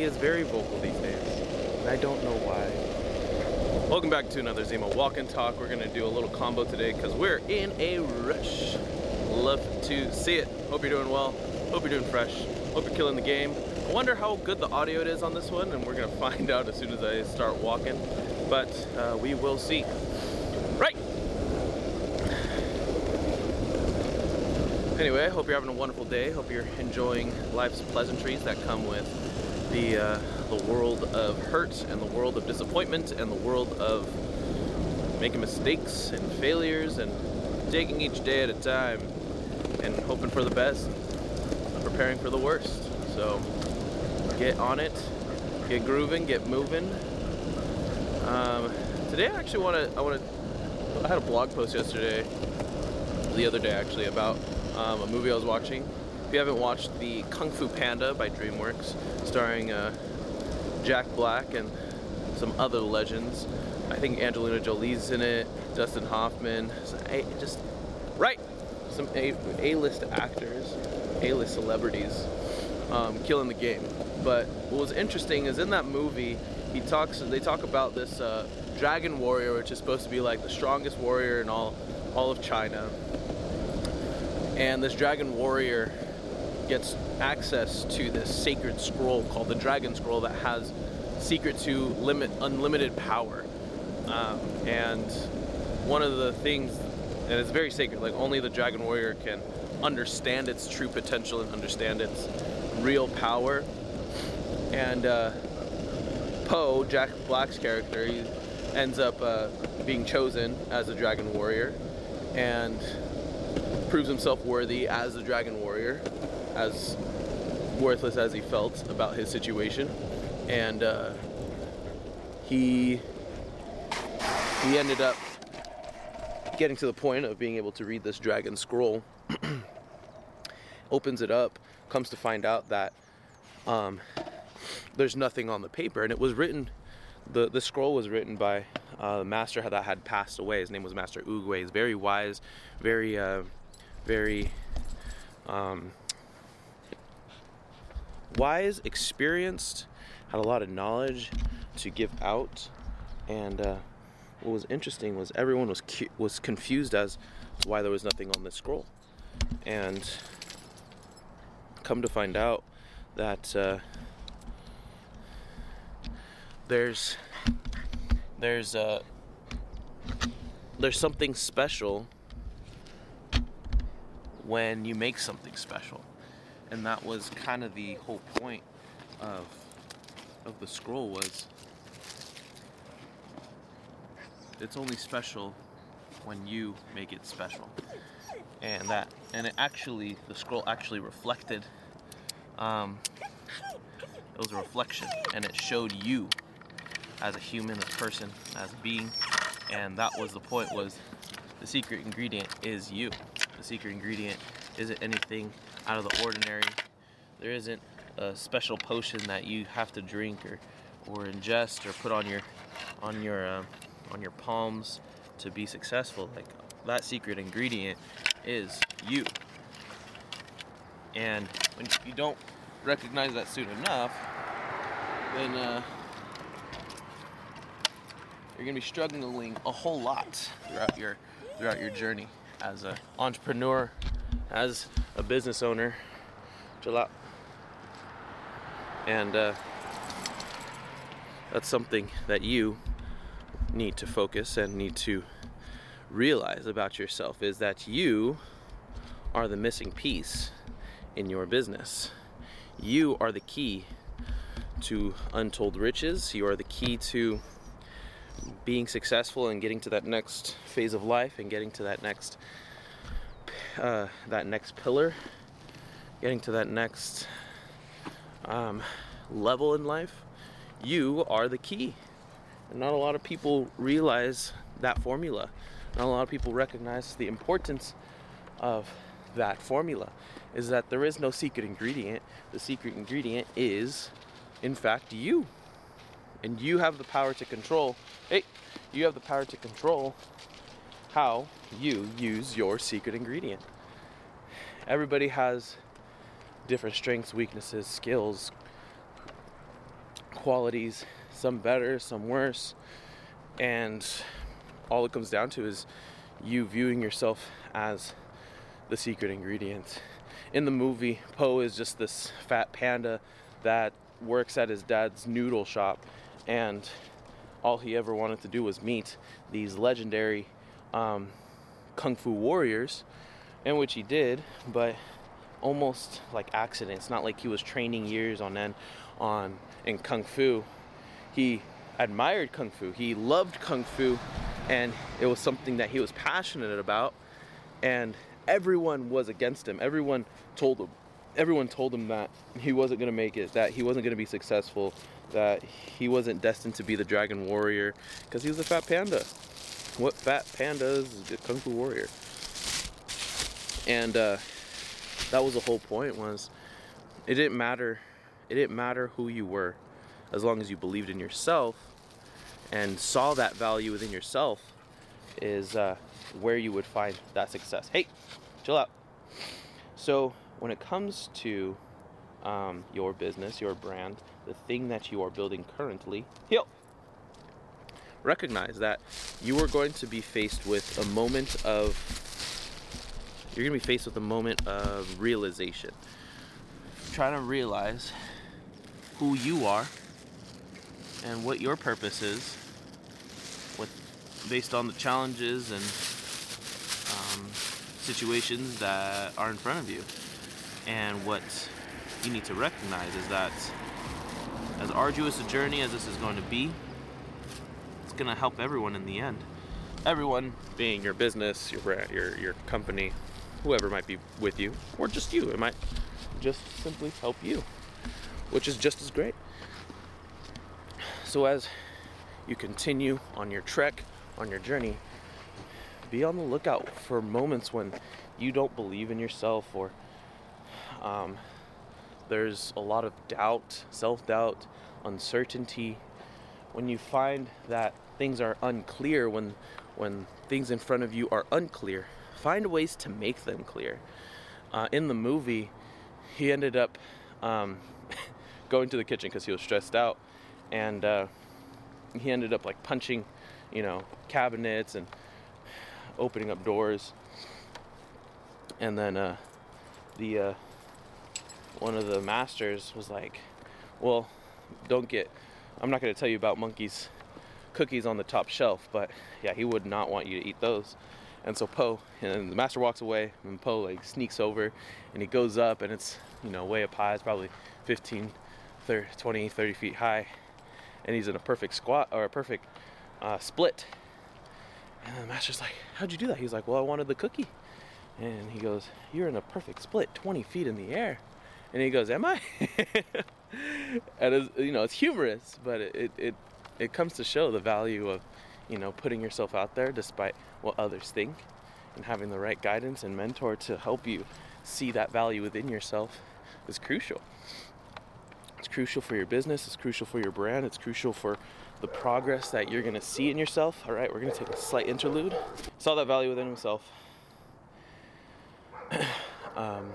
he is very vocal these days. And I don't know why. Welcome back to another Zemo Walk and Talk. We're gonna do a little combo today because we're in a rush. Love to see it. Hope you're doing well. Hope you're doing fresh. Hope you're killing the game. I wonder how good the audio is on this one, and we're gonna find out as soon as I start walking. But uh, we will see. Right. Anyway, I hope you're having a wonderful day. Hope you're enjoying life's pleasantries that come with the uh, the world of hurt and the world of disappointment and the world of making mistakes and failures and taking each day at a time and hoping for the best and preparing for the worst. So get on it, get grooving, get moving. Um, today I actually want to I want to I had a blog post yesterday the other day actually about um, a movie I was watching. If you haven't watched the Kung Fu Panda by DreamWorks, starring uh, Jack Black and some other legends, I think Angelina Jolie's in it, Dustin Hoffman, just right, some A- A-list actors, A-list celebrities, um, killing the game. But what was interesting is in that movie, he talks. They talk about this uh, dragon warrior, which is supposed to be like the strongest warrior in all all of China and this dragon warrior gets access to this sacred scroll called the dragon scroll that has secret to limit unlimited power. Um, and one of the things and it's very sacred like only the dragon warrior can understand its true potential and understand its real power. And uh, Po jack black's character he ends up uh, being chosen as a dragon warrior. And proves himself worthy as a dragon warrior, as worthless as he felt about his situation, and uh, he he ended up getting to the point of being able to read this dragon scroll. opens it up, comes to find out that um, there's nothing on the paper, and it was written. The, the scroll was written by uh, the master that had passed away. His name was Master Oogway. He's very wise, very uh, very um, wise, experienced, had a lot of knowledge to give out, and uh, what was interesting was everyone was cu- was confused as to why there was nothing on this scroll, and come to find out that uh, there's there's uh, there's something special when you make something special. And that was kind of the whole point of of the scroll was it's only special when you make it special. And that and it actually the scroll actually reflected um, it was a reflection and it showed you as a human, as a person, as a being. And that was the point was the secret ingredient is you the secret ingredient isn't anything out of the ordinary. There isn't a special potion that you have to drink or, or ingest or put on your on your uh, on your palms to be successful. Like that secret ingredient is you. And when you don't recognize that soon enough, then uh, you're gonna be struggling a whole lot throughout your throughout your journey as an entrepreneur, as a business owner. Out. And uh, that's something that you need to focus and need to realize about yourself is that you are the missing piece in your business. You are the key to untold riches. You are the key to being successful and getting to that next phase of life and getting to that next uh, that next pillar, getting to that next um, level in life, you are the key. And not a lot of people realize that formula. Not a lot of people recognize the importance of that formula. Is that there is no secret ingredient. The secret ingredient is, in fact, you. And you have the power to control. Hey, you have the power to control how you use your secret ingredient. Everybody has different strengths, weaknesses, skills, qualities, some better, some worse. And all it comes down to is you viewing yourself as the secret ingredient. In the movie, Po is just this fat panda that works at his dad's noodle shop, and all he ever wanted to do was meet these legendary um, kung fu warriors, in which he did, but almost like accident. It's not like he was training years on end on in kung fu. He admired kung fu. He loved kung fu, and it was something that he was passionate about. And everyone was against him. Everyone told him. Everyone told him that he wasn't going to make it, that he wasn't going to be successful, that he wasn't destined to be the dragon warrior because he was a fat panda. What fat panda is a kung fu warrior? And uh, that was the whole point. Was it didn't matter. It didn't matter who you were, as long as you believed in yourself and saw that value within yourself. Is uh, where you would find that success. Hey, chill out. So when it comes to um, your business, your brand, the thing that you are building currently, heal. Recognize that you are going to be faced with a moment of you're going to be faced with a moment of realization. Trying to realize who you are and what your purpose is with based on the challenges and um, situations that are in front of you. And what you need to recognize is that as arduous a journey as this is going to be, it's going to help everyone in the end. Everyone being your business, your brand, your your company, whoever might be with you, or just you. It might just simply help you, which is just as great. So as you continue on your trek, on your journey, be on the lookout for moments when you don't believe in yourself or um, there's a lot of doubt, self doubt, uncertainty. When you find that things are unclear, when, when things in front of you are unclear, find ways to make them clear. Uh, in the movie, he ended up um, going to the kitchen because he was stressed out, and uh, he ended up like punching, you know, cabinets and opening up doors. And then uh, the uh, one of the masters was like, "Well, don't get. I'm not going to tell you about monkeys." cookies on the top shelf but yeah he would not want you to eat those and so Po, and the master walks away, and Po like sneaks over, and he goes up, and it's you know way up high. It's probably 15, 30, 20, 30 feet high, and he's in a perfect squat or a perfect uh, split. And the master's like, "How'd you do that?" He's like, "Well, I wanted the cookie." And he goes, "You're in a perfect split, 20 feet in the air." And he goes, "Am I?" and it's, you know, it's humorous, but it, it it it comes to show the value of you know putting yourself out there despite what others think and having the right guidance and mentor to help you see that value within yourself is crucial. It's crucial for your business, it's crucial for your brand, it's crucial for the progress that you're gonna see in yourself. All right, we're gonna take a slight interlude. Saw that value within himself. um,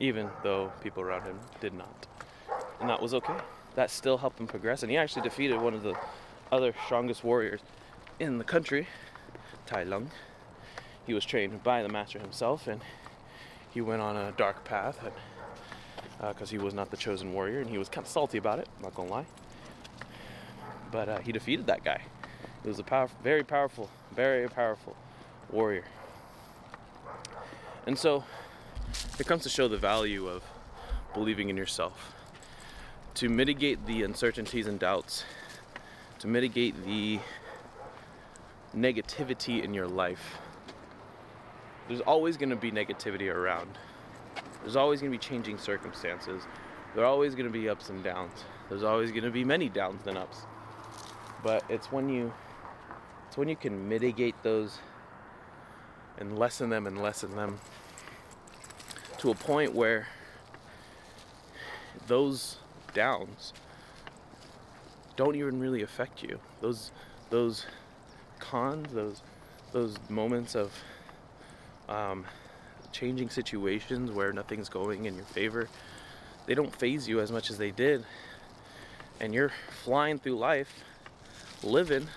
even though people around him did not. And that was okay. That still helped him progress. And he actually defeated one of the other strongest warriors in the country, Tai Lung. He was trained by the master himself, and he went on a dark path because uh, he was not the chosen warrior, and he was kind of salty about it. Not gonna lie, but uh, he defeated that guy. He was a powerful, very powerful, very powerful warrior. And so, it comes to show the value of believing in yourself to mitigate the uncertainties and doubts to mitigate the negativity in your life. There's always going to be negativity around. There's always going to be changing circumstances. There are always going to be ups and downs. There's always going to be many downs than ups. But it's when you it's when you can mitigate those and lessen them and lessen them to a point where those downs don't even really affect you. Those those cons, those those moments of um, changing situations where nothing's going in your favor, they don't phase you as much as they did and you're flying through life, living,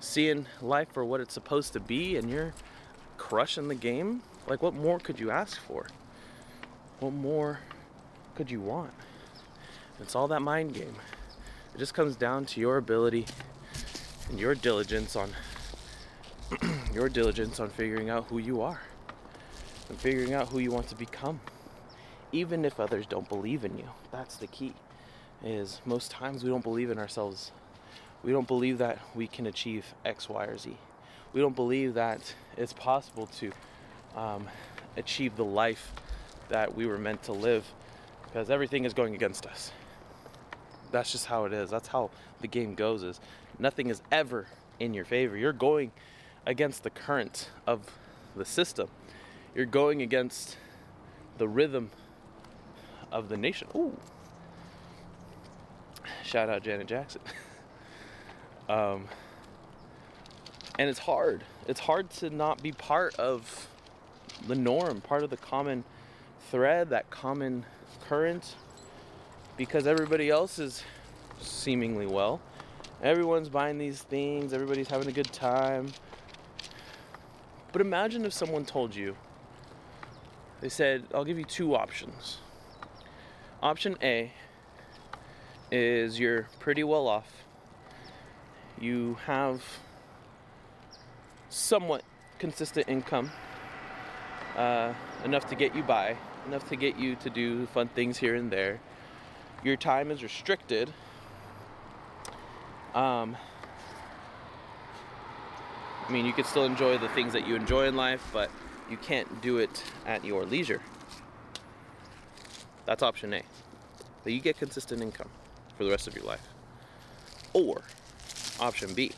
seeing life for what it's supposed to be, and you're crushing the game, like what more could you ask for? What more could you want? It's all that mind game. It just comes down to your ability and your diligence on your diligence on figuring out who you are and figuring out who you want to become. Even if others don't believe in you. That's the key. Is most times we don't believe in ourselves. We don't believe that we can achieve X, Y, or Z. We don't believe that it's possible to um, achieve the life that we were meant to live because everything is going against us. That's just how it is. That's how the game goes is nothing is ever in your favor. You're going against the current of the system. You're going against the rhythm of the nation. Ooh. Shout out Janet Jackson. um, and it's hard. It's hard to not be part of the norm, part of the common thread, that common current, because everybody else is seemingly well. Everyone's buying these things, everybody's having a good time. But imagine if someone told you, they said, I'll give you two options. Option A is you're pretty well off. You have somewhat consistent income, uh, enough to get you by, enough to get you to do fun things here and there. Your time is restricted. Um, I mean, you can still enjoy the things that you enjoy in life, but you can't do it at your leisure. That's option A. That you get consistent income for the rest of your life. Or option B,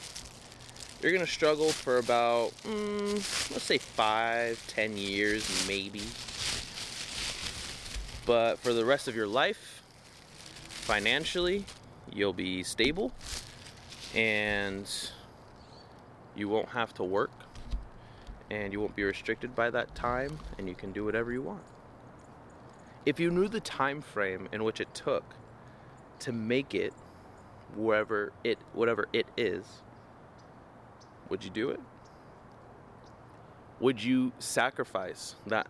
you're gonna struggle for about, mm, let's say five, ten years, maybe. But for the rest of your life, financially, you'll be stable and you won't have to work and you won't be restricted by that time and you can do whatever you want. If you knew the time frame in which it took to make it wherever it whatever it is, would you do it? Would you sacrifice that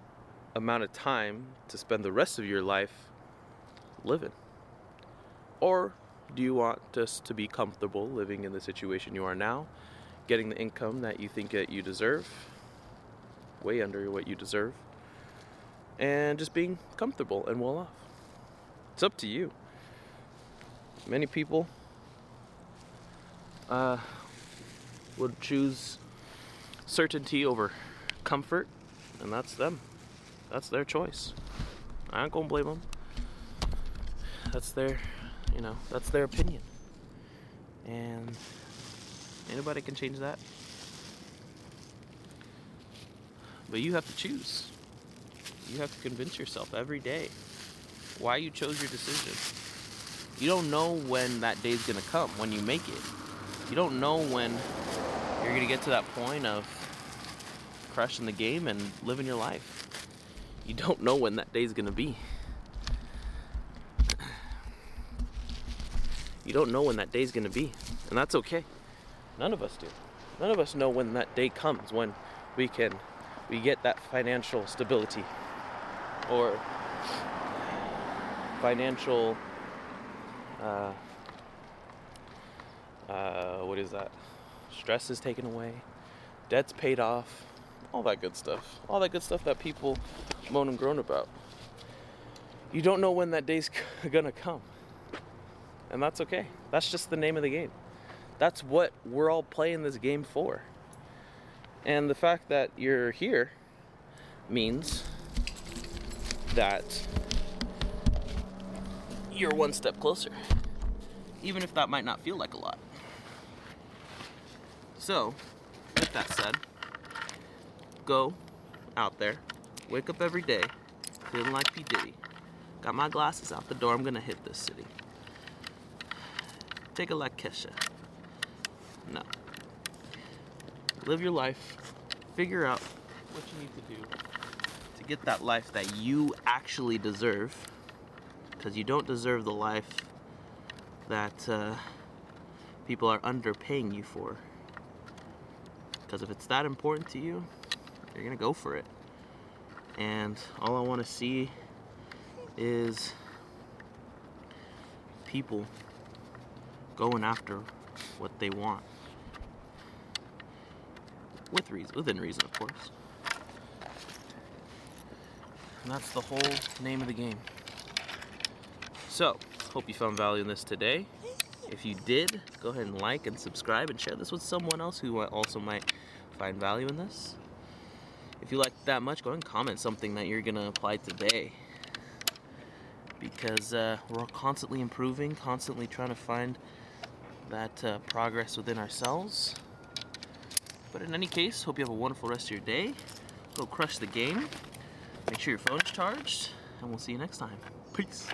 amount of time to spend the rest of your life living? Or do you want just to be comfortable living in the situation you are now getting the income that you think that you deserve, way under what you deserve, and just being comfortable and well off. It's up to you. Many people uh, would choose certainty over comfort, and that's them. That's their choice. I ain't gonna blame them. That's their, you know, that's their opinion. And Anybody can change that. But you have to choose. You have to convince yourself every day why you chose your decision. You don't know when that day's gonna come, when you make it. You don't know when you're gonna get to that point of crushing the game and living your life. You don't know when that day's gonna be. You don't know when that day's gonna be, and that's okay. None of us do. None of us know when that day comes when we can we get that financial stability or financial uh, uh, what is that? Stress is taken away, debts paid off, all that good stuff. All that good stuff that people moan and groan about. You don't know when that day's gonna come. And that's okay. That's just the name of the game. That's what we're all playing this game for. And the fact that you're here means that you're one step closer, even if that might not feel like a lot. So, with that said, go out there, wake up every day, feeling like P. Diddy. Got my glasses out the door, I'm gonna hit this city. Take a like Kesha. No. Live your life. Figure out what you need to do to get that life that you actually deserve. because you don't deserve the life that uh, people are underpaying you for. Because if it's that important to you, you're gonna go for it. And all I want to see is people going after what they want. With reason, within reason, of course. And that's the whole name of the game. So, hope you found value in this today. If you did, go ahead and like and subscribe and share this with someone else who also might find value in this. If you like that much, go ahead and comment something that you're going to apply today. Because uh, we're constantly improving, constantly trying to find that uh, progress within ourselves. But in any case, hope you have a wonderful rest of your day. Go crush the game. Make sure your phone's charged, and we'll see you next time. Peace.